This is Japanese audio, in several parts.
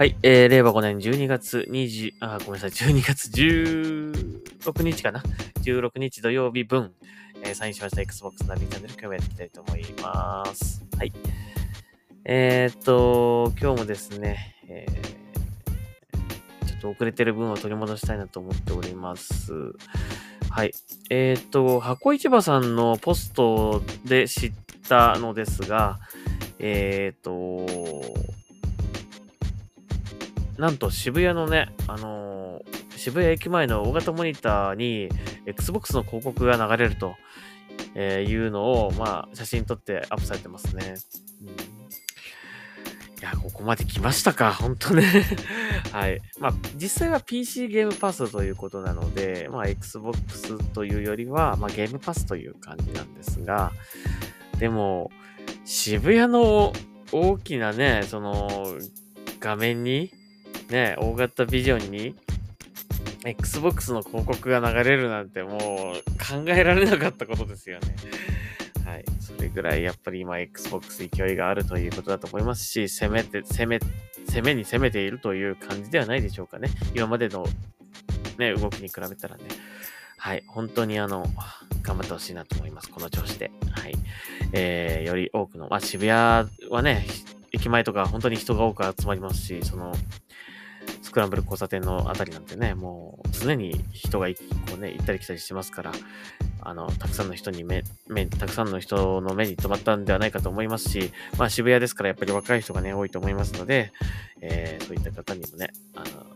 はい、えー、令和5年12月20、あ、ごめんなさい、12月16日かな ?16 日土曜日分、えー、サインしました Xbox ナビチャンネル、今日もやっていきたいと思います。はい。えー、っと、今日もですね、えー、ちょっと遅れてる分を取り戻したいなと思っております。はい。えー、っと、箱市場さんのポストで知ったのですが、えー、っと、なんと渋谷のね、あのー渋谷駅前の大型モニターに Xbox の広告が流れると、えいうのを、まあ、写真撮ってアップされてますね。うん、いや、ここまで来ましたか、本当ね。はい。まあ、実際は PC ゲームパスということなので、まあ、Xbox というよりは、まあ、ゲームパスという感じなんですが、でも、渋谷の大きなね、その、画面に、ね、大型ビジョンに、Xbox の広告が流れるなんてもう考えられなかったことですよね。はい。それぐらいやっぱり今 Xbox 勢いがあるということだと思いますし、攻めて、攻め、攻めに攻めているという感じではないでしょうかね。今までのね、動きに比べたらね。はい。本当にあの、頑張ってほしいなと思います。この調子で。はい。えー、より多くの、まあ渋谷はね、駅前とか本当に人が多く集まりますし、その、スクランブル交差点のあたりなんてね、もう常に人がこうね、行ったり来たりしてますから、あの、たくさんの人に目、目、たくさんの人の目に留まったんではないかと思いますし、まあ渋谷ですからやっぱり若い人がね、多いと思いますので、えー、そういった方にもね、あの、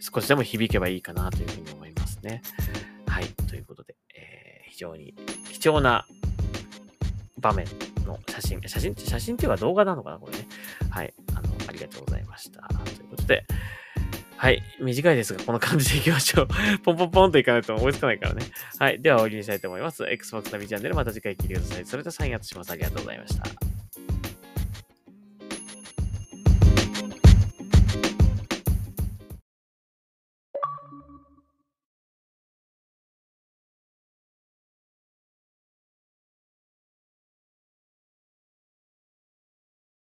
少しでも響けばいいかなというふうに思いますね。はい、ということで、えー、非常に貴重な場面の写真、写真、写真っていうか動画なのかなこれね。はい、あの、ありがとうございました。ということで、はい。短いですが、この感じでいきましょう。ポンポンポンといかないと追いつかないからね。はい。では、終わりにしたいと思います。Xbox ナビチャンネル、また次回聞いてください。それではサインアウトします。ありがとうございました。